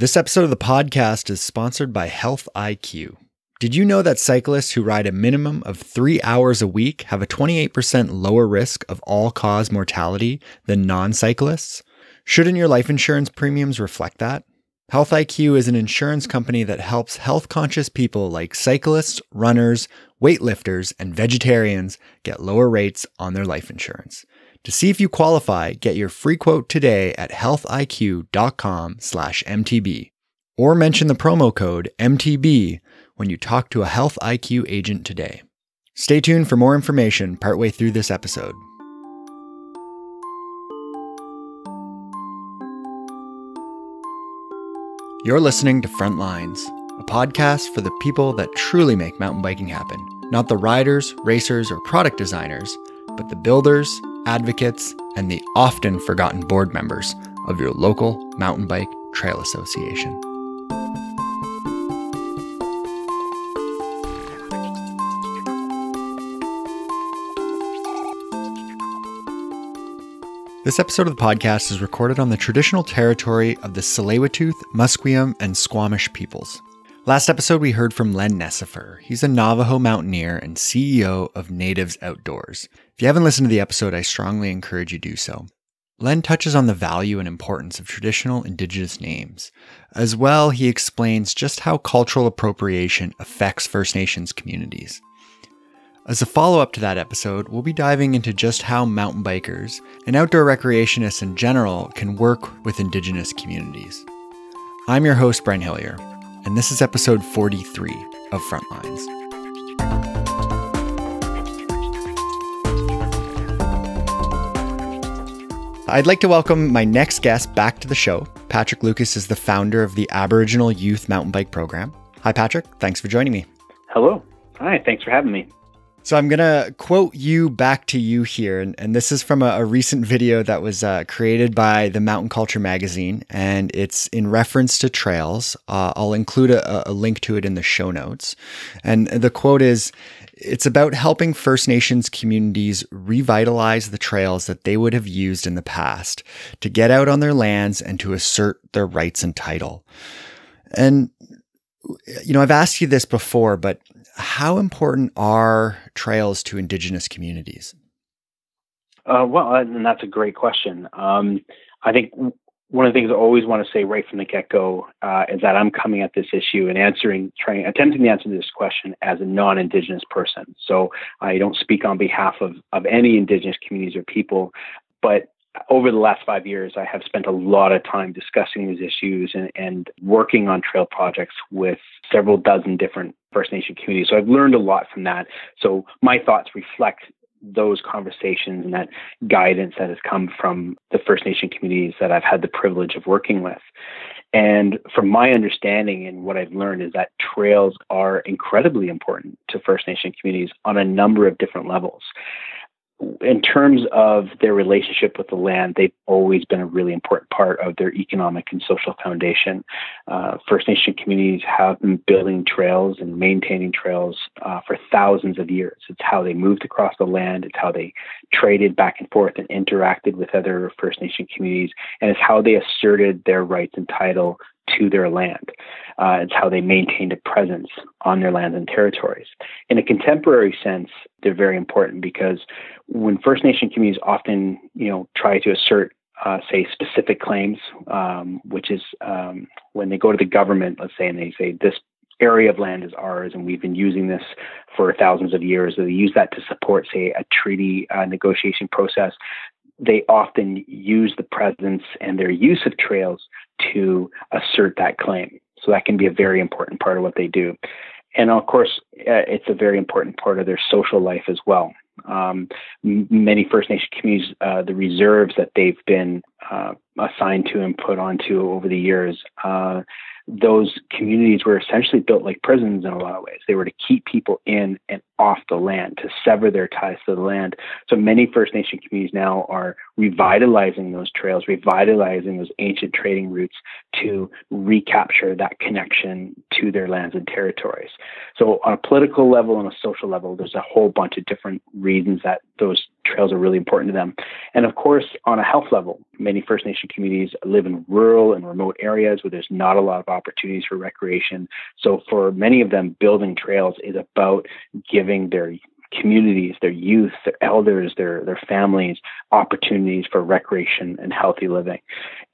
This episode of the podcast is sponsored by Health IQ. Did you know that cyclists who ride a minimum of three hours a week have a 28% lower risk of all cause mortality than non cyclists? Shouldn't your life insurance premiums reflect that? Health IQ is an insurance company that helps health conscious people like cyclists, runners, weightlifters, and vegetarians get lower rates on their life insurance. To see if you qualify, get your free quote today at healthiq.com/mtb or mention the promo code MTB when you talk to a Health IQ agent today. Stay tuned for more information partway through this episode. You're listening to Frontlines, a podcast for the people that truly make mountain biking happen, not the riders, racers, or product designers, but the builders advocates, and the often forgotten board members of your local mountain bike trail association. This episode of the podcast is recorded on the traditional territory of the Tsleil-Waututh, Musqueam, and Squamish peoples. Last episode, we heard from Len Necefer. He's a Navajo mountaineer and CEO of Natives Outdoors. If you haven't listened to the episode, I strongly encourage you to do so. Len touches on the value and importance of traditional indigenous names. As well, he explains just how cultural appropriation affects First Nations communities. As a follow up to that episode, we'll be diving into just how mountain bikers and outdoor recreationists in general can work with indigenous communities. I'm your host, Brian Hillier and this is episode 43 of Frontlines. I'd like to welcome my next guest back to the show. Patrick Lucas is the founder of the Aboriginal Youth Mountain Bike Program. Hi, Patrick. Thanks for joining me. Hello. Hi. Thanks for having me. So I'm going to quote you back to you here. And, and this is from a, a recent video that was uh, created by the Mountain Culture magazine. And it's in reference to trails. Uh, I'll include a, a link to it in the show notes. And the quote is It's about helping First Nations communities revitalize the trails that they would have used in the past to get out on their lands and to assert their rights and title. And you know, I've asked you this before, but how important are trails to Indigenous communities? Uh, well, and that's a great question. Um, I think one of the things I always want to say right from the get go uh, is that I'm coming at this issue and answering, trying, attempting to answer this question as a non Indigenous person. So I don't speak on behalf of, of any Indigenous communities or people, but over the last five years, I have spent a lot of time discussing these issues and, and, working on trail projects with several dozen different First Nation communities. So I've learned a lot from that. So my thoughts reflect those conversations and that guidance that has come from the First Nation communities that I've had the privilege of working with. And from my understanding and what I've learned is that trails are incredibly important to First Nation communities on a number of different levels in terms of their relationship with the land, they've always been a really important part of their economic and social foundation. Uh, First Nation communities have been building trails and maintaining trails uh, for thousands of years. It's how they moved across the land, it's how they traded back and forth and interacted with other First Nation communities, and it's how they asserted their rights and title to their land. Uh, it's how they maintained a presence on their lands and territories. In a contemporary sense, they're very important because when First Nation communities often, you know, try to assert, uh, say, specific claims, um, which is um, when they go to the government, let's say, and they say this area of land is ours and we've been using this for thousands of years. So They use that to support, say, a treaty uh, negotiation process. They often use the presence and their use of trails to assert that claim. So that can be a very important part of what they do. And of course, uh, it's a very important part of their social life as well. Um, many First Nation communities, uh, the reserves that they've been uh, assigned to and put onto over the years, uh, those communities were essentially built like prisons in a lot of ways. They were to keep people in and off the land, to sever their ties to the land. So many First Nation communities now are revitalizing those trails, revitalizing those ancient trading routes to recapture that connection to their lands and territories. So, on a political level and a social level, there's a whole bunch of different reasons that those trails are really important to them. And of course, on a health level, many First Nation communities live in rural and remote areas where there's not a lot of opportunities for recreation. So, for many of them, building trails is about giving their communities, their youth, their elders, their their families opportunities for recreation and healthy living.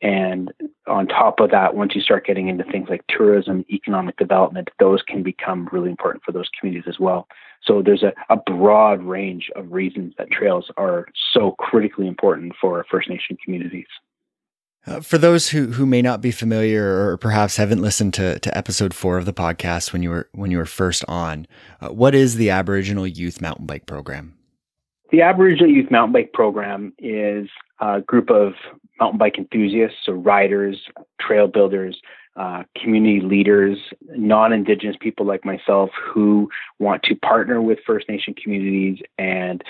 And on top of that, once you start getting into things like tourism, economic development, those can become really important for those communities as well. So there's a, a broad range of reasons that trails are so critically important for First Nation communities. Uh, for those who, who may not be familiar or perhaps haven't listened to, to episode four of the podcast when you were when you were first on, uh, what is the Aboriginal Youth Mountain Bike Program? The Aboriginal Youth Mountain Bike Program is a group of mountain bike enthusiasts, so riders, trail builders, uh, community leaders, non-Indigenous people like myself who want to partner with First Nation communities and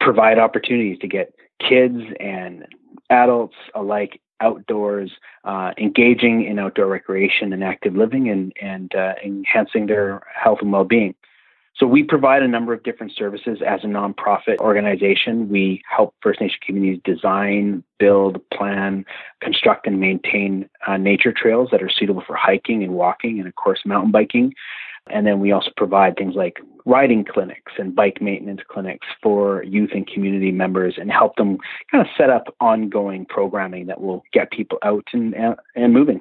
provide opportunities to get kids and adults alike outdoors, uh, engaging in outdoor recreation and active living, and and uh, enhancing their health and well-being. So we provide a number of different services as a nonprofit organization. We help First Nation communities design, build, plan, construct, and maintain uh, nature trails that are suitable for hiking and walking, and of course mountain biking. And then we also provide things like riding clinics and bike maintenance clinics for youth and community members and help them kind of set up ongoing programming that will get people out and, and moving.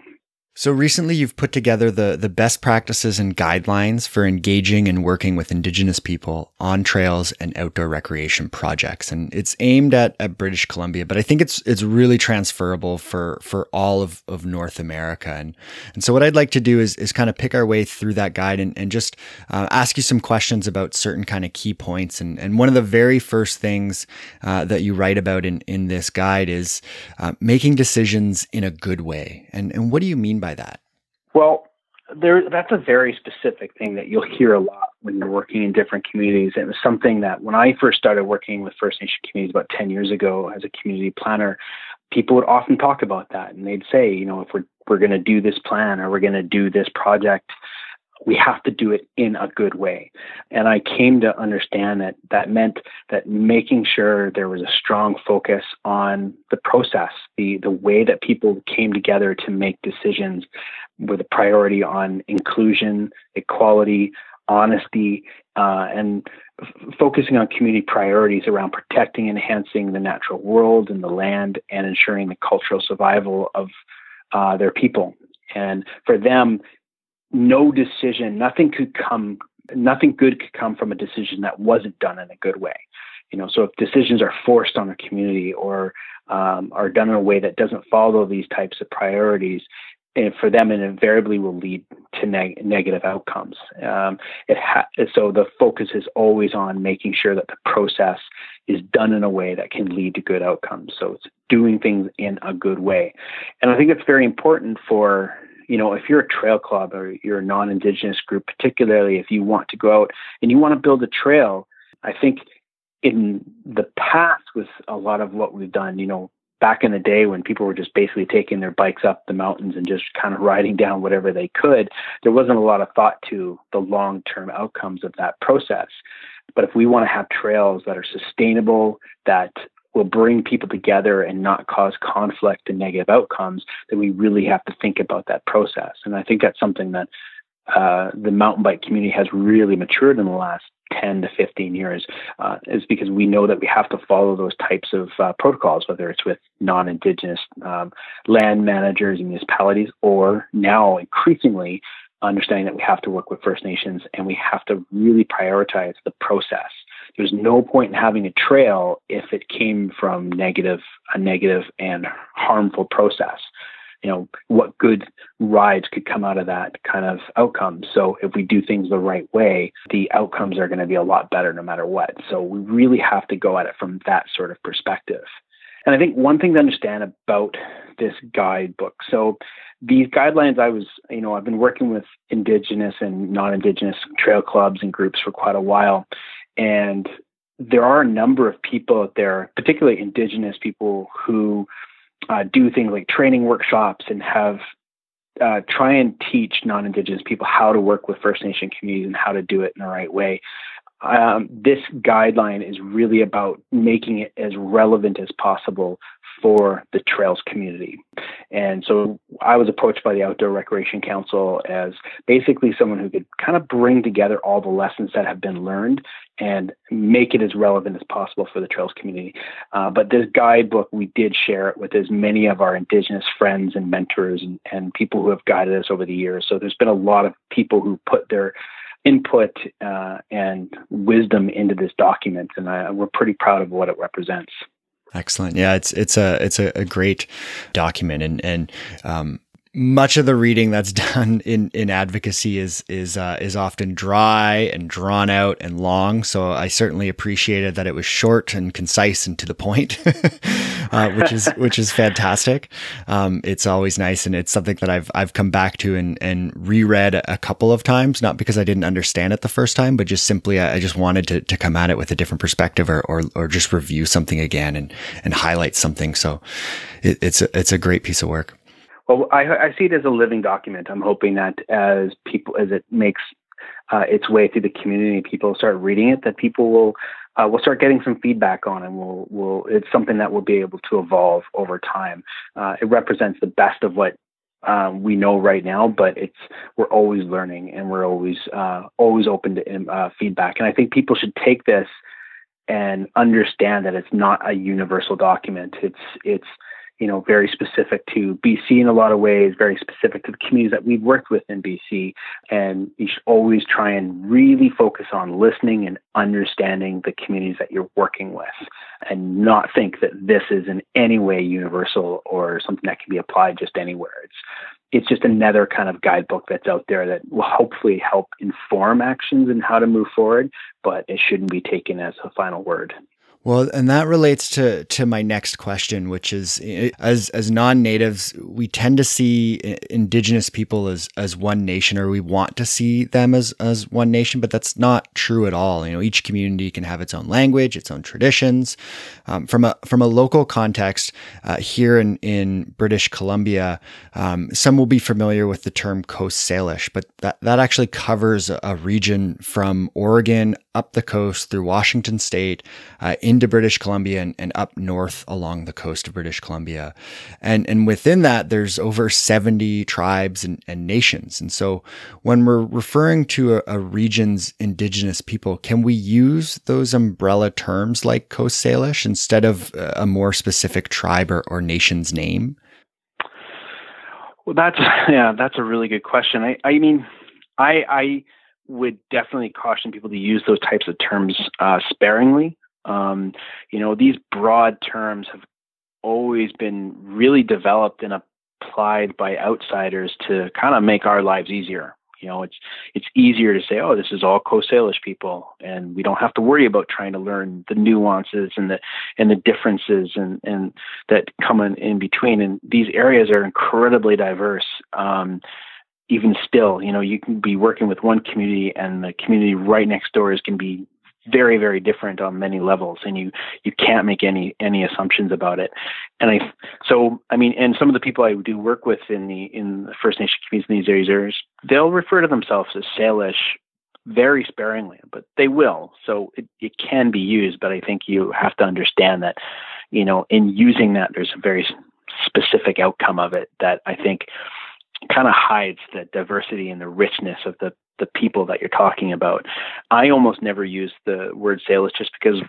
So recently you've put together the, the best practices and guidelines for engaging and working with Indigenous people on trails and outdoor recreation projects. And it's aimed at, at British Columbia, but I think it's it's really transferable for for all of, of North America. And and so what I'd like to do is is kind of pick our way through that guide and, and just uh, ask you some questions about certain kind of key points. And and one of the very first things uh, that you write about in, in this guide is uh, making decisions in a good way. And and what do you mean by that? Well, there that's a very specific thing that you'll hear a lot when you're working in different communities. It was something that when I first started working with First Nation communities about 10 years ago as a community planner, people would often talk about that and they'd say, you know, if we're we're going to do this plan or we're going to do this project, we have to do it in a good way. And I came to understand that that meant that making sure there was a strong focus on the process, the, the way that people came together to make decisions with a priority on inclusion, equality, honesty, uh, and f- focusing on community priorities around protecting and enhancing the natural world and the land and ensuring the cultural survival of uh, their people. And for them, no decision, nothing could come, nothing good could come from a decision that wasn't done in a good way. You know, so if decisions are forced on a community or um, are done in a way that doesn't follow these types of priorities, and for them, it invariably will lead to neg- negative outcomes. Um, it ha- so the focus is always on making sure that the process is done in a way that can lead to good outcomes. So it's doing things in a good way, and I think it's very important for you know, if you're a trail club or you're a non-indigenous group, particularly if you want to go out and you want to build a trail, I think in the past with a lot of what we've done, you know, back in the day when people were just basically taking their bikes up the mountains and just kind of riding down whatever they could, there wasn't a lot of thought to the long-term outcomes of that process. But if we want to have trails that are sustainable, that will bring people together and not cause conflict and negative outcomes, then we really have to think about that process. And I think that's something that uh, the mountain bike community has really matured in the last 10 to 15 years uh, is because we know that we have to follow those types of uh, protocols, whether it's with non Indigenous um, land managers and municipalities, or now increasingly understanding that we have to work with First Nations and we have to really prioritize the process. There's no point in having a trail if it came from negative a negative and harmful process. You know what good rides could come out of that kind of outcome? So if we do things the right way the outcomes are going to be a lot better no matter what. So we really have to go at it from that sort of perspective. And i think one thing to understand about this guidebook so these guidelines i was you know i've been working with indigenous and non-indigenous trail clubs and groups for quite a while. And there are a number of people out there, particularly Indigenous people, who uh, do things like training workshops and have uh, try and teach non-Indigenous people how to work with First Nation communities and how to do it in the right way. Um, this guideline is really about making it as relevant as possible for the trails community. And so I was approached by the Outdoor Recreation Council as basically someone who could kind of bring together all the lessons that have been learned and make it as relevant as possible for the trails community. Uh, but this guidebook, we did share it with as many of our Indigenous friends and mentors and, and people who have guided us over the years. So there's been a lot of people who put their input uh, and wisdom into this document, and I, we're pretty proud of what it represents. Excellent. Yeah, it's it's a it's a, a great document, and and um, much of the reading that's done in, in advocacy is is uh, is often dry and drawn out and long. So I certainly appreciated that it was short and concise and to the point, uh, which is which is fantastic. Um, it's always nice, and it's something that I've I've come back to and and reread a couple of times. Not because I didn't understand it the first time, but just simply I, I just wanted to to come at it with a different perspective, or or, or just review something again and and highlight something. So it, it's a, it's a great piece of work. Well, I, I see it as a living document. I'm hoping that as people, as it makes uh, its way through the community, people start reading it, that people will uh, will start getting some feedback on, and will will it's something that will be able to evolve over time. Uh, it represents the best of what um, we know right now, but it's we're always learning and we're always uh, always open to um, uh, feedback. And I think people should take this and understand that it's not a universal document. It's it's you know, very specific to BC in a lot of ways, very specific to the communities that we've worked with in BC. And you should always try and really focus on listening and understanding the communities that you're working with and not think that this is in any way universal or something that can be applied just anywhere. It's it's just another kind of guidebook that's out there that will hopefully help inform actions and how to move forward, but it shouldn't be taken as a final word. Well, and that relates to to my next question, which is as as non-natives, we tend to see indigenous people as as one nation, or we want to see them as as one nation, but that's not true at all. You know, each community can have its own language, its own traditions. Um, from a from a local context, uh, here in in British Columbia, um, some will be familiar with the term Coast Salish, but that that actually covers a region from Oregon up the coast through Washington State. Uh, into British Columbia and, and, up north along the coast of British Columbia. And, and within that, there's over 70 tribes and, and nations. And so when we're referring to a, a, region's indigenous people, can we use those umbrella terms like Coast Salish instead of a more specific tribe or, or nation's name? Well, that's, yeah, that's a really good question. I, I mean, I, I, would definitely caution people to use those types of terms uh, sparingly. Um, you know, these broad terms have always been really developed and applied by outsiders to kind of make our lives easier. You know, it's it's easier to say, oh, this is all Coast Salish people, and we don't have to worry about trying to learn the nuances and the and the differences and and that come in, in between. And these areas are incredibly diverse. Um, even still, you know, you can be working with one community, and the community right next door is going to be very very different on many levels and you you can't make any any assumptions about it. And i so i mean and some of the people i do work with in the in the first nation communities in these areas they'll refer to themselves as salish very sparingly but they will. So it, it can be used but i think you have to understand that you know in using that there's a very specific outcome of it that i think kind of hides the diversity and the richness of the the people that you're talking about. I almost never use the word Salish just because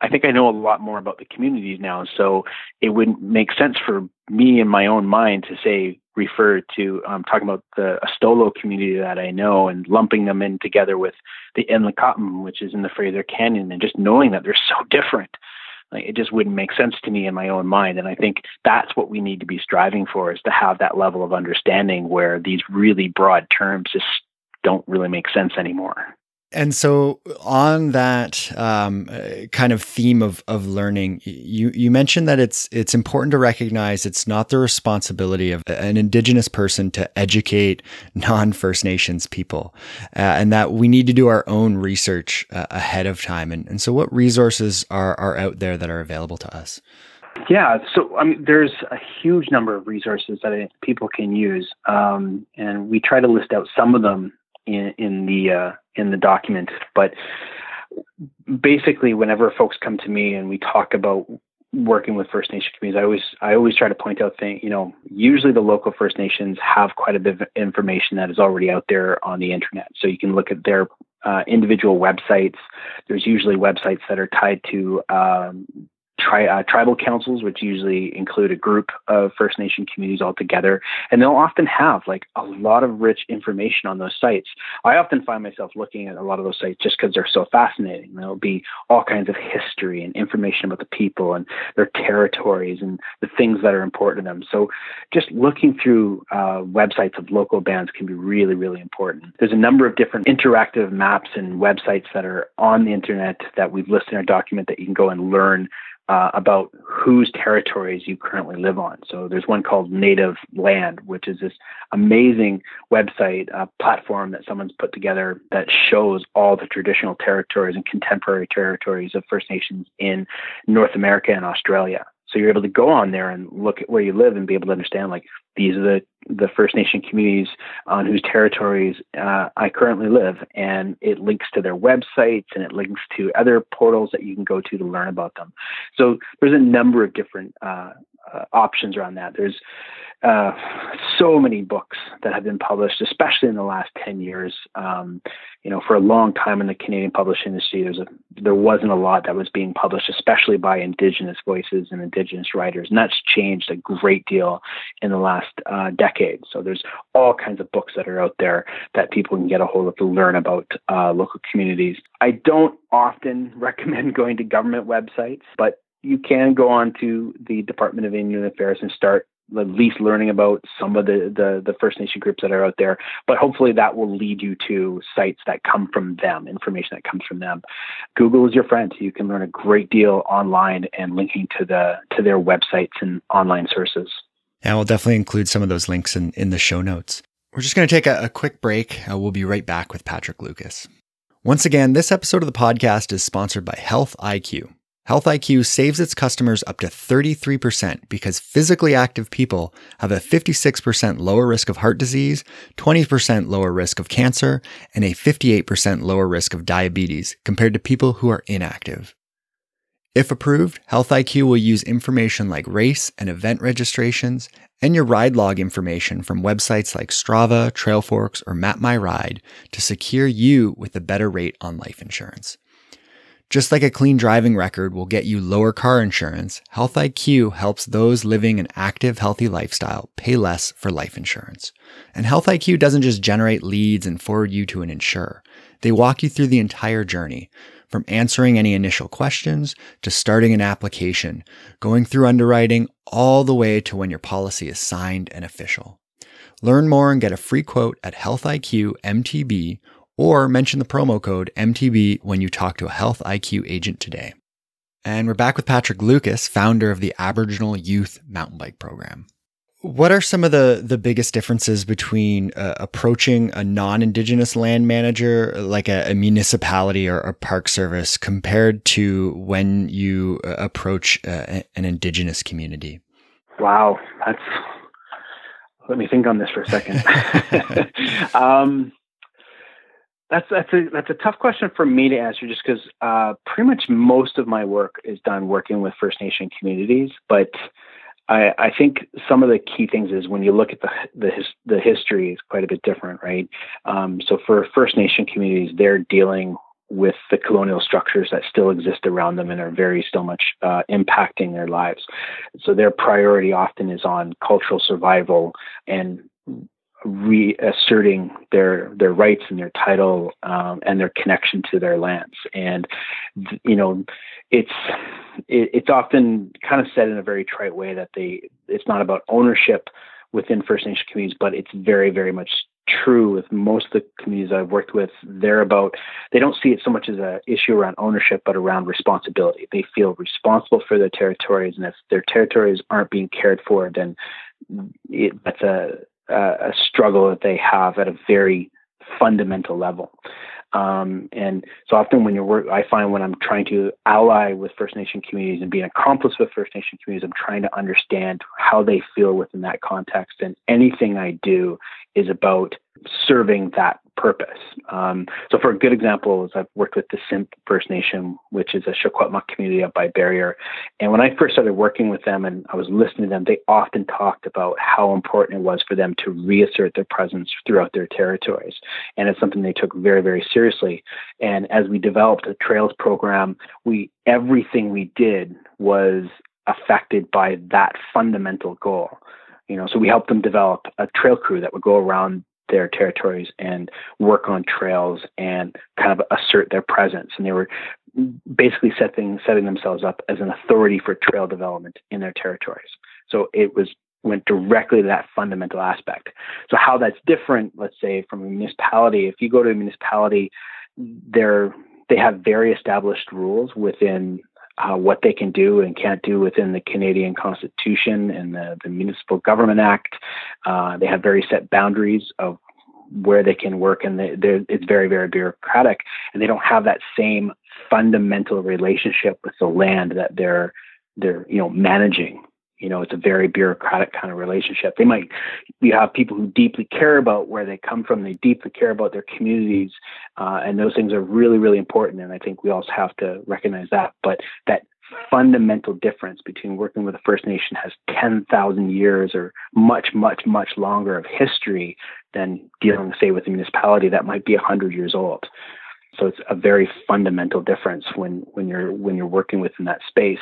I think I know a lot more about the communities now. So it wouldn't make sense for me in my own mind to say refer to um, talking about the Astolo community that I know and lumping them in together with the Nlaka'pam, which is in the Fraser Canyon, and just knowing that they're so different. Like, it just wouldn't make sense to me in my own mind. And I think that's what we need to be striving for is to have that level of understanding where these really broad terms just don't really make sense anymore. And so, on that um, uh, kind of theme of of learning, you you mentioned that it's it's important to recognize it's not the responsibility of an Indigenous person to educate non First Nations people, uh, and that we need to do our own research uh, ahead of time. And, and so, what resources are are out there that are available to us? Yeah, so I mean, there's a huge number of resources that people can use, um, and we try to list out some of them in, the uh, in the document. But basically, whenever folks come to me and we talk about working with First Nation communities, I always I always try to point out things. You know, usually the local First Nations have quite a bit of information that is already out there on the internet, so you can look at their uh, individual websites. There's usually websites that are tied to um, tri- uh, tribal councils, which usually include a group of First Nation communities all together, and they'll often have like a lot of rich information on those sites. I often find myself looking at a lot of those sites just because they're so fascinating. There'll be all kinds of history and information about the people and their territories and the things that are important to them. So, just looking through uh, websites of local bands can be really, really important. There's a number of different interactive maps and websites that are on the internet that we've listed in our document that you can go and learn uh, about whose territories you currently live on. So there's one called Native Land, which is this amazing website uh, platform that someone's put together that shows all the traditional territories and contemporary territories of First Nations in North America and Australia. So you're able to go on there and look at where you live and be able to understand like these are the the First Nation communities on whose territories uh, I currently live, and it links to their websites and it links to other portals that you can go to to learn about them. So there's a number of different uh, uh, options around that. There's uh, so many books that have been published, especially in the last 10 years. Um, you know, for a long time in the Canadian publishing industry, there's a, there wasn't a lot that was being published, especially by Indigenous voices and Indigenous writers. And that's changed a great deal in the last uh, decade. So there's all kinds of books that are out there that people can get a hold of to learn about uh, local communities. I don't often recommend going to government websites, but you can go on to the Department of Indian Affairs and start at least learning about some of the, the, the First Nation groups that are out there. But hopefully that will lead you to sites that come from them, information that comes from them. Google is your friend. You can learn a great deal online and linking to the to their websites and online sources. And we'll definitely include some of those links in, in the show notes. We're just going to take a, a quick break. Uh, we'll be right back with Patrick Lucas. Once again, this episode of the podcast is sponsored by Health IQ. Health IQ saves its customers up to 33% because physically active people have a 56% lower risk of heart disease, 20% lower risk of cancer, and a 58% lower risk of diabetes compared to people who are inactive. If approved, Health IQ will use information like race and event registrations and your ride log information from websites like Strava, Trailforks, or Map My Ride to secure you with a better rate on life insurance. Just like a clean driving record will get you lower car insurance, Health IQ helps those living an active, healthy lifestyle pay less for life insurance. And Health IQ doesn't just generate leads and forward you to an insurer. They walk you through the entire journey, from answering any initial questions to starting an application, going through underwriting, all the way to when your policy is signed and official. Learn more and get a free quote at Health IQ MTB or mention the promo code MTB when you talk to a Health IQ agent today. And we're back with Patrick Lucas, founder of the Aboriginal Youth Mountain Bike Program. What are some of the, the biggest differences between uh, approaching a non Indigenous land manager, like a, a, municipality or a park service, compared to when you uh, approach uh, an Indigenous community? Wow, that's. Let me think on this for a second. um, that's that's a that's a tough question for me to answer, just because uh, pretty much most of my work is done working with First Nation communities. But I, I think some of the key things is when you look at the the, his, the history is quite a bit different, right? Um, so for First Nation communities, they're dealing with the colonial structures that still exist around them and are very still much uh, impacting their lives. So their priority often is on cultural survival and reasserting their their rights and their title um, and their connection to their lands. And you know, it's it, it's often kind of said in a very trite way that they it's not about ownership within First Nation communities, but it's very very much true with most of the communities I've worked with. They're about they don't see it so much as an issue around ownership, but around responsibility. They feel responsible for their territories, and if their territories aren't being cared for, then it, that's a a struggle that they have at a very fundamental level. Um, and so often when you're work, I find when I'm trying to ally with First Nation communities and be an accomplice with First Nation communities, I'm trying to understand how they feel within that context. And anything I do is about serving that purpose. Um, so, for a good example, is I've worked with the Simpcw First Nation, which is a Secwepemc community up by Barriere. And when I first started working with them and I was listening to them, they often talked about how important it was for them to reassert their presence throughout their territories. And it's something they took very, very seriously. And as we developed a trails program, we everything we did was affected by that fundamental goal. You know, so we helped them develop a trail crew that would go around their territories and work on trails and kind of assert their presence. And they were basically setting setting themselves up as an authority for trail development in their territories. So it was went directly to that fundamental aspect. So how that's different, let's say, from a municipality, if you go to a municipality, they're they have very established rules within uh, what they can do and can't do within the Canadian Constitution and the, the Municipal Government Act. Uh, they have very set boundaries of where they can work, and they, it's very, very bureaucratic, and they don't have that same fundamental relationship with the land that they're they're you know managing you know, it's a very bureaucratic kind of relationship. They might, you have people who deeply care about where they come from. They deeply care about their communities, uh, and those things are really, really important. And I think we also have to recognize that. But that fundamental difference between working with a First Nation has 10,000 years or much, much, much longer of history than dealing, say, with a municipality that might be 100 years old. So it's a very fundamental difference when when you're when you're working within that space.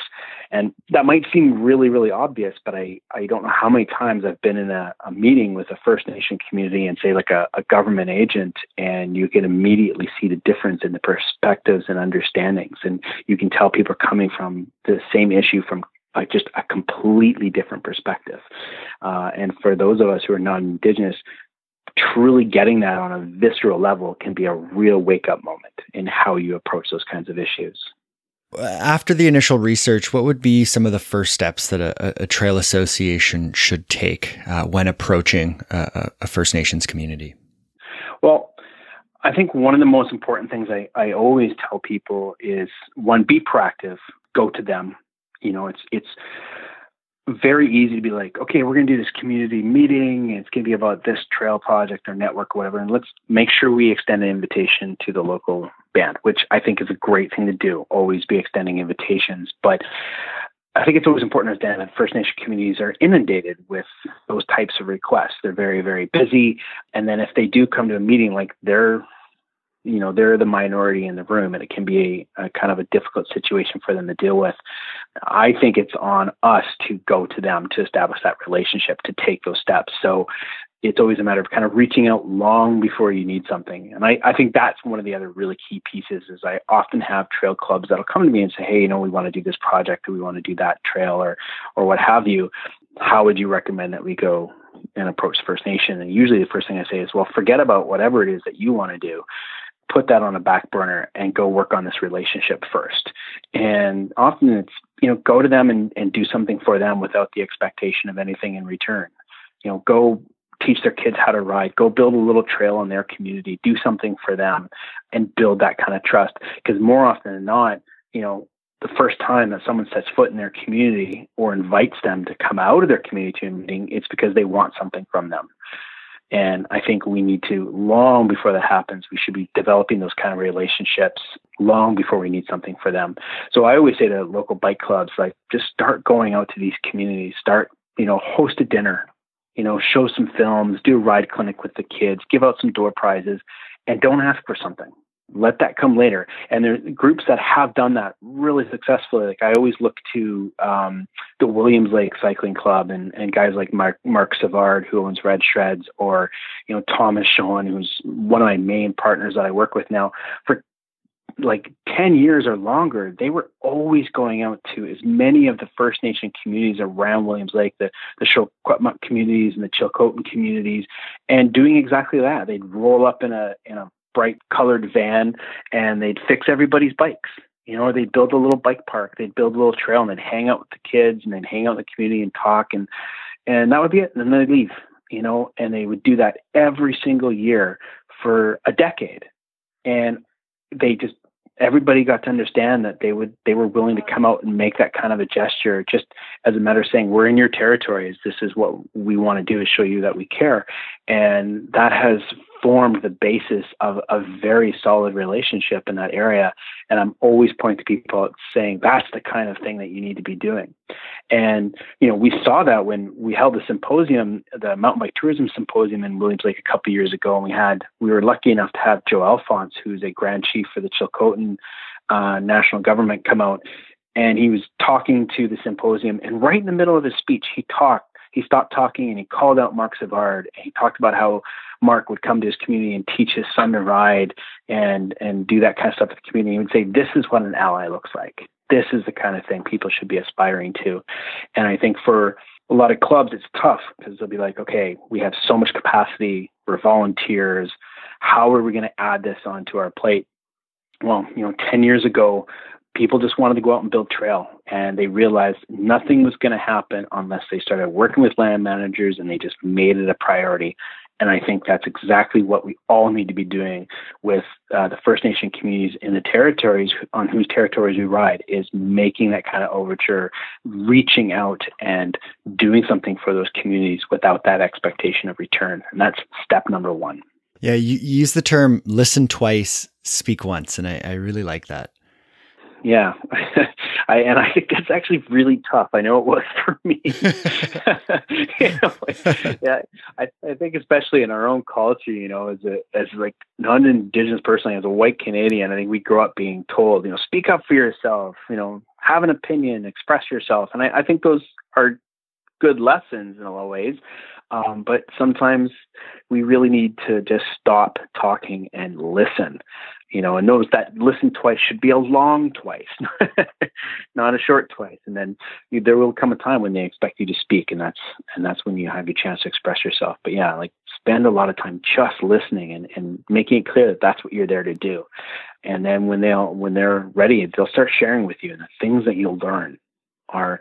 And that might seem really really obvious, but I I don't know how many times I've been in a, a meeting with a First Nation community and say like a, a government agent, and you can immediately see the difference in the perspectives and understandings, and you can tell people are coming from the same issue from like just a completely different perspective. Uh, and for those of us who are non-indigenous, truly getting that on a visceral level can be a real wake up moment in how you approach those kinds of issues. After the initial research, what would be some of the first steps that a, a trail association should take uh, when approaching a, a, First Nations community? Well, I think one of the most important things I, I always tell people is one, be proactive, go to them. You know, it's it's very easy to be like, okay, we're going to do this community meeting. It's going to be about this trail project or network or whatever. And let's make sure we extend an invitation to the local band, which I think is a great thing to do. Always be extending invitations. But I think it's always important to understand that First Nation communities are inundated with those types of requests. They're very, very busy. And then if they do come to a meeting, like they're you know they're the minority in the room and it can be a, a, kind of a difficult situation for them to deal with. I think it's on us to go to them to establish that relationship to take those steps. So it's always a matter of kind of reaching out long before you need something. And i, I think that's one of the other really key pieces is i often have trail clubs that'll come to me and say hey you know we want to do this project or we want to do that trail or or what have you. How would you recommend that we go and approach First Nation. And usually the first thing I say is, well, forget about whatever it is that you want to do put that on a back burner and go work on this relationship first. And often it's, you know, go to them and, and do something for them without the expectation of anything in return. You know, go teach their kids how to ride, go build a little trail in their community, do something for them and build that kind of trust. Because more often than not, you know, the first time that someone sets foot in their community or invites them to come out of their community to a meeting, it's because they want something from them. And I think we need to, long before that happens, we should be developing those kind of relationships long before we need something for them. So I always say to local bike clubs, like, just start going out to these communities, start, you know, host a dinner, you know, show some films, do a ride clinic with the kids, give out some door prizes, and don't ask for something let that come later. And there's groups that have done that really successfully. Like I always look to um, the Williams Lake Cycling Club and, and guys like Mark, Mark Savard, who owns Red Shreds, or you know Thomas Sean, who's one of my main partners that I work with now, for like 10 years or longer, they were always going out to as many of the First Nation communities around Williams Lake, the, the Secwepemc communities and the Chilcotin communities, and doing exactly that. They'd roll up in a, in a bright colored van and they'd fix everybody's bikes. You know, or they'd build a little bike park, they'd build a little trail and they'd hang out with the kids and they'd hang out in the community and talk and and that would be it. And then they'd leave, you know, and they would do that every single year for a decade. And they just everybody got to understand that they would they were willing to come out and make that kind of a gesture just as a matter of saying we're in your territories this is what we want to do is show you that we care and that has formed the basis of a very solid relationship in that area. And I'm always pointing to people saying that's the kind of thing that you need to be doing. And, you know, we saw that when we held the symposium, the mountain bike tourism symposium in Williams Lake a couple years ago. And we had, we were lucky enough to have Joe Alphonse, who's a grand chief for the Chilcotin uh, national government, come out. And he was talking to the symposium. And right in the middle of his speech, he talked he stopped talking and he called out Mark Savard. And he talked about how Mark would come to his community and teach his son to ride and and do that kind of stuff with the community. He would say, "This is what an ally looks like. This is the kind of thing people should be aspiring to." And I think for a lot of clubs, it's tough because they'll be like, "Okay, we have so much capacity. We're volunteers. How are we going to add this onto our plate?" Well, you know, ten years ago, people just wanted to go out and build trail and they realized nothing was going to happen unless they started working with land managers and they just made it a priority and i think that's exactly what we all need to be doing with uh, the first nation communities in the territories on whose territories we ride is making that kind of overture reaching out and doing something for those communities without that expectation of return. And that's step number one. Yeah you, use the term listen twice speak once. And I, I really like that. Yeah, I, and I think that's actually really tough. I know it was for me. you know, like, yeah, I, I think especially in our own culture, you know, as a as like non-indigenous person, as a white Canadian, I think we grow up being told, you know, speak up for yourself, you know, have an opinion, express yourself, and I, I think those are good lessons in a lot of ways. Um, but sometimes we really need to just stop talking and listen you know, and notice that listen twice should be a long twice, not a short twice. And then you, there will come a time when they expect you to speak, and that's and that's when you have your chance to express yourself. But yeah, like spend a lot of time just listening and, and making it clear that that's what you're there to do. And then when they'll when they're ready, they'll start sharing with you, and the things that you'll learn are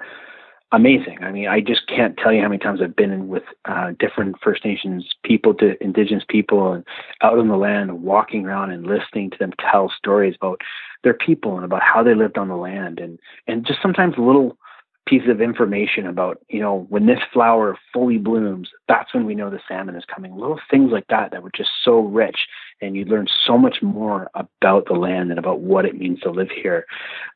amazing. I mean, I just can't tell you how many times I've been with uh, different First Nations people to Indigenous people and out on the land, walking around and listening to them tell stories about their people and about how they lived on the land, and and just sometimes little pieces of information about you know when this flower fully blooms, that's when we know the salmon is coming. Little things like that that were just so rich, and you learn so much more about the land and about what it means to live here.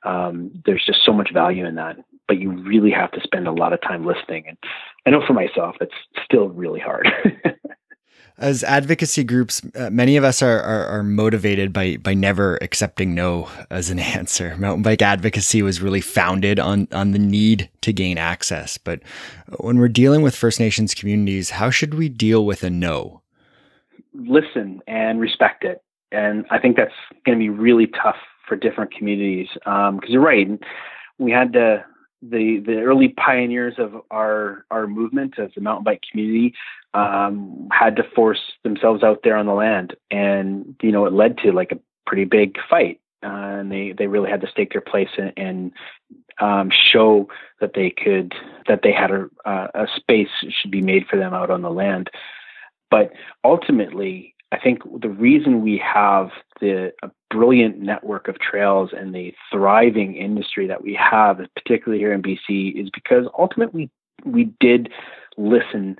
Um, there's just so much value in that but you really have to spend a lot of time listening. And I know for myself, it's still really hard. As advocacy groups, uh, many of us are, are, are motivated by by never accepting no as an answer. Mountain bike advocacy was really founded on on the need to gain access. But when we're dealing with First Nations communities, how should we deal with a no? Listen and respect it, and I think that's going to be really tough for different communities because um, you're right. We had to the the early pioneers of our our movement as a mountain bike community um, had to force themselves out there on the land, and you know it led to like a pretty big fight, uh, and they they really had to stake their place and, and um, show that they could that they had a, a space should be made for them out on the land. But ultimately, I think the reason we have the brilliant network of trails and the thriving industry that we have, particularly here in BC, is because ultimately we did listen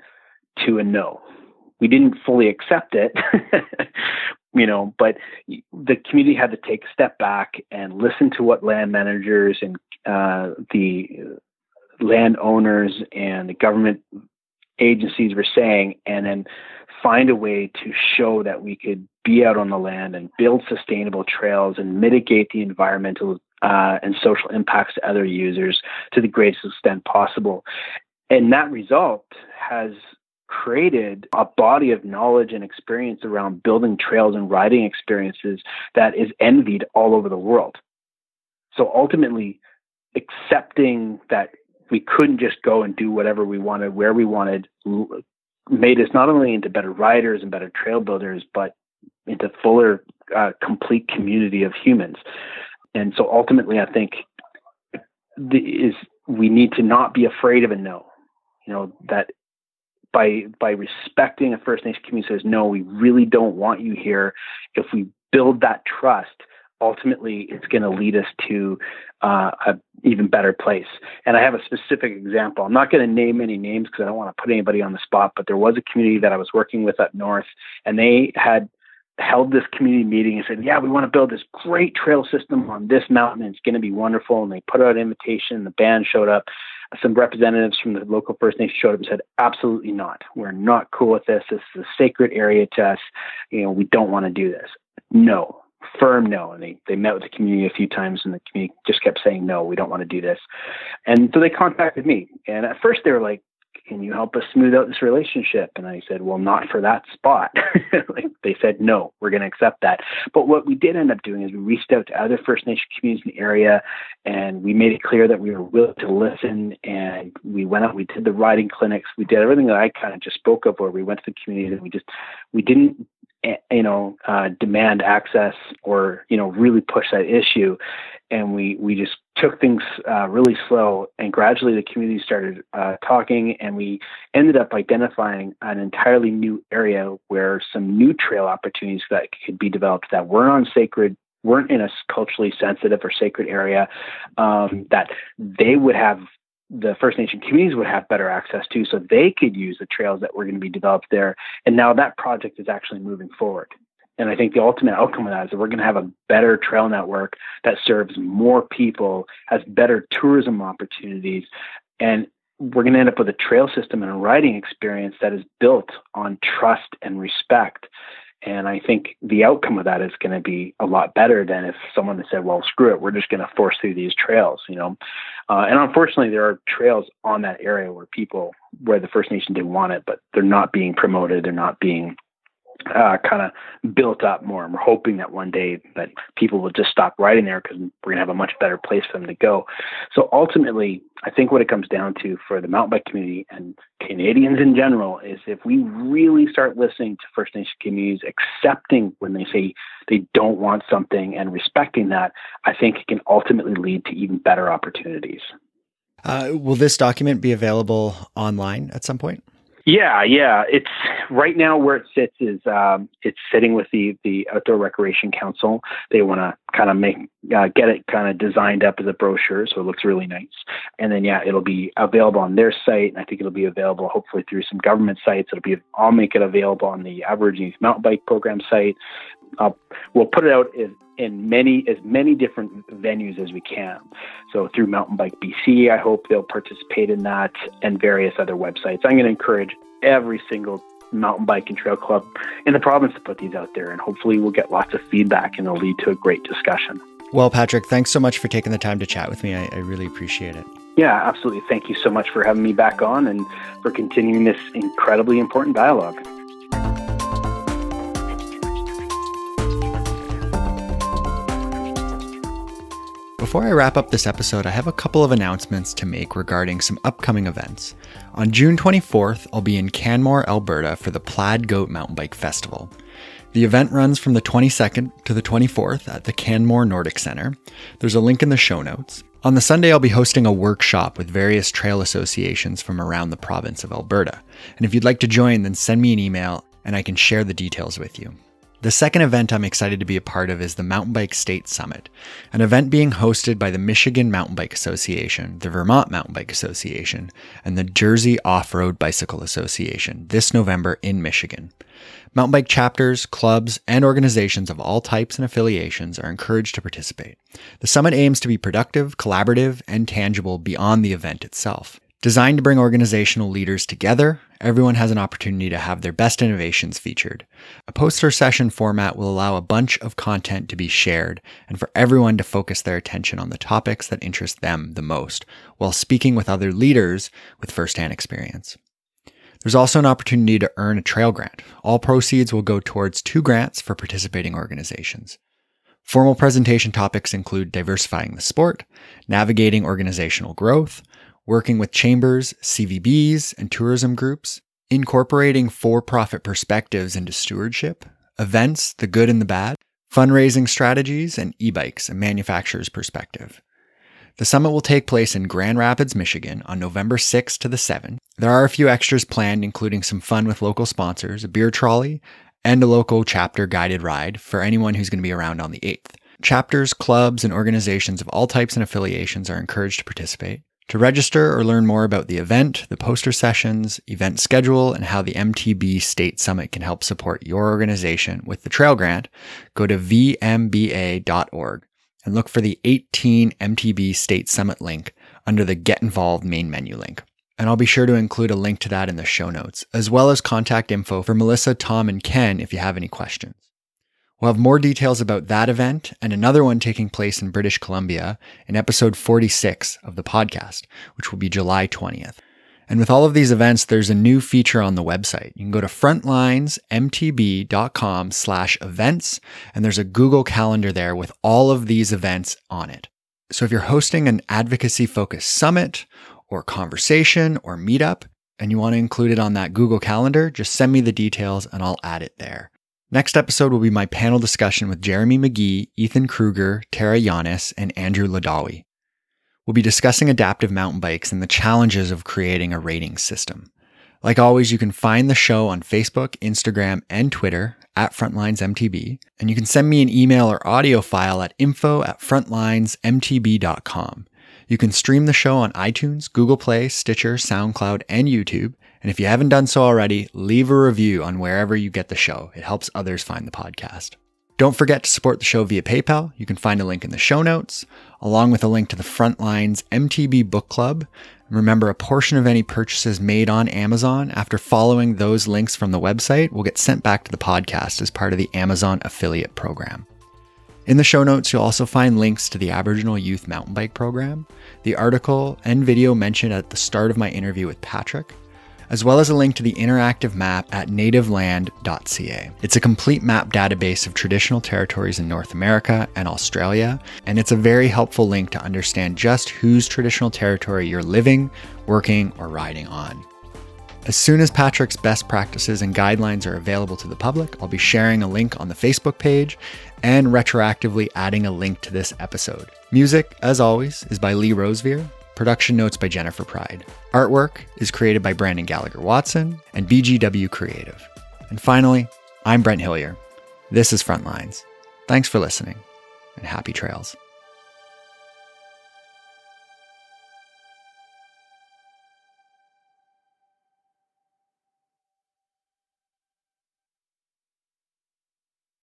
to a no. We didn't fully accept it, you know, but the community had to take a step back and listen to what land managers and uh, the landowners and the government agencies were saying, and then find a way to show that we could be out on the land and build sustainable trails and mitigate the environmental uh, and social impacts to other users to the greatest extent possible. And that result has created a body of knowledge and experience around building trails and riding experiences that is envied all over the world. So ultimately, accepting that we couldn't just go and do whatever we wanted, where we wanted, made us not only into better riders and better trail builders, but into fuller, uh, complete community of humans. And so ultimately, I think the, is we need to not be afraid of a no. You know that by by respecting a First Nation community says no, we really don't want you here. If we build that trust, ultimately it's going to lead us to uh, a even better place. And I have a specific example. I'm not going to name any names because I don't want to put anybody on the spot. But there was a community that I was working with up north, and they had held this community meeting and said, "Yeah, we want to build this great trail system on this mountain. It's going to be wonderful." And they put out an invitation. The band showed up. Some representatives from the local First Nation showed up and said, "Absolutely not. We're not cool with this. This is a sacred area to us. You know, we don't want to do this." No, firm no. And they, they met with the community a few times and the community just kept saying, no, we don't want to do this. And so they contacted me. And at first they were like, can you help us smooth out this relationship? And I said, well, not for that spot. like they said, no, we're going to accept that. But what we did end up doing is we reached out to other First Nation communities in the area and we made it clear that we were willing to listen. And we went out, we did the riding clinics, we did everything that I kind of just spoke of, where we went to the community and we just, we didn't you know uh, demand access or you know really push that issue. And we we just took things uh, really slow and gradually the community started uh, talking and we ended up identifying an entirely new area where some new trail opportunities that could be developed that weren't on sacred weren't in a culturally sensitive or sacred area um, that they would have the First Nation communities would have better access to, so they could use the trails that were going to be developed there. And now that project is actually moving forward. And I think the ultimate outcome of that is that we're going to have a better trail network that serves more people, has better tourism opportunities, and we're going to end up with a trail system and a riding experience that is built on trust and respect. And I think the outcome of that is going to be a lot better than if someone said, well, screw it, we're just going to force through these trails, you know. Uh, and unfortunately, there are trails on that area where people, where the First Nation didn't want it, but they're not being promoted, they're not being uh, kind of built up more. And we're hoping that one day that people will just stop riding there because we're going to have a much better place for them to go. So ultimately, I think what it comes down to for the mountain bike community and Canadians in general is if we really start listening to First Nation communities, accepting when they say they don't want something and respecting that, I think it can ultimately lead to even better opportunities. Uh, will this document be available online at some point? Yeah, yeah. It's right now where it sits is um, it's sitting with the the Outdoor Recreation Council. They want to kind of make uh, get it kind of designed up as a brochure, so it looks really nice. And then yeah, it'll be available on their site, and I think it'll be available hopefully through some government sites. It'll be I'll make it available on the Aborigines Mountain Bike Program site. Uh, we'll put it out in, in many as many different venues as we can. So through Mountain Bike BC, I hope they'll participate in that, and various other websites. I'm going to encourage every single mountain bike and trail club in the province to put these out there, and hopefully we'll get lots of feedback and it'll lead to a great discussion. Well, Patrick, thanks so much for taking the time to chat with me. I, I really appreciate it. Yeah, absolutely. Thank you so much for having me back on and for continuing this incredibly important dialogue. Before I wrap up this episode, I have a couple of announcements to make regarding some upcoming events. On June 24th, I'll be in Canmore, Alberta for the Plaid Goat Mountain Bike Festival. The event runs from the 22nd to the 24th at the Canmore Nordic Center. There's a link in the show notes. On the Sunday, I'll be hosting a workshop with various trail associations from around the province of Alberta. And if you'd like to join, then send me an email and I can share the details with you. The second event I'm excited to be a part of is the Mountain Bike State Summit, an event being hosted by the Michigan Mountain Bike Association, the Vermont Mountain Bike Association, and the Jersey Off Road Bicycle Association this November in Michigan. Mountain bike chapters, clubs, and organizations of all types and affiliations are encouraged to participate. The summit aims to be productive, collaborative, and tangible beyond the event itself. Designed to bring organizational leaders together, everyone has an opportunity to have their best innovations featured. A poster session format will allow a bunch of content to be shared and for everyone to focus their attention on the topics that interest them the most while speaking with other leaders with firsthand experience. There's also an opportunity to earn a trail grant. All proceeds will go towards two grants for participating organizations. Formal presentation topics include diversifying the sport, navigating organizational growth, working with chambers, CVBs, and tourism groups, incorporating for profit perspectives into stewardship, events, the good and the bad, fundraising strategies, and e bikes, a manufacturer's perspective. The summit will take place in Grand Rapids, Michigan on November 6th to the 7th. There are a few extras planned, including some fun with local sponsors, a beer trolley, and a local chapter guided ride for anyone who's going to be around on the 8th. Chapters, clubs, and organizations of all types and affiliations are encouraged to participate. To register or learn more about the event, the poster sessions, event schedule, and how the MTB State Summit can help support your organization with the Trail Grant, go to vmba.org and look for the 18 MTB State Summit link under the Get Involved main menu link. And I'll be sure to include a link to that in the show notes, as well as contact info for Melissa, Tom, and Ken if you have any questions. We'll have more details about that event and another one taking place in British Columbia in episode 46 of the podcast, which will be July 20th. And with all of these events, there's a new feature on the website. You can go to frontlinesmtb.com slash events, and there's a Google Calendar there with all of these events on it. So if you're hosting an advocacy focused summit or conversation or meetup, and you want to include it on that Google Calendar, just send me the details and I'll add it there. Next episode will be my panel discussion with Jeremy McGhee, Ethan Kruger, Tara Llanes, and Andrew Ladawi. We'll be discussing adaptive mountain bikes and the challenges of creating a rating system. Like always, you can find the show on Facebook, Instagram, and Twitter at FrontlinesMTB, and you can send me an email or audio file at info at frontlinesmtb.com. You can stream the show on iTunes, Google Play, Stitcher, SoundCloud, and YouTube. And if you haven't done so already, leave a review on wherever you get the show. It helps others find the podcast. Don't forget to support the show via PayPal. You can find a link in the show notes, along with a link to the Frontlines MTB Book Club. And remember, a portion of any purchases made on Amazon after following those links from the website will get sent back to the podcast as part of the Amazon affiliate program. In the show notes, you'll also find links to the Aboriginal Youth Mountain Bike Program, the article and video mentioned at the start of my interview with Patrick, as well as a link to the interactive map at nativeland.ca. It's a complete map database of traditional territories in North America and Australia, and it's a very helpful link to understand just whose traditional territory you're living, working, or riding on. As soon as Patrick's best practices and guidelines are available to the public, I'll be sharing a link on the Facebook page and retroactively adding a link to this episode. Music, as always, is by Lee Rosevere. Production notes by Jennifer Pride. Artwork is created by Brandon Gallagher Watson and BGW Creative. And finally, I'm Brent Hillier. This is Frontlines. Thanks for listening and happy trails.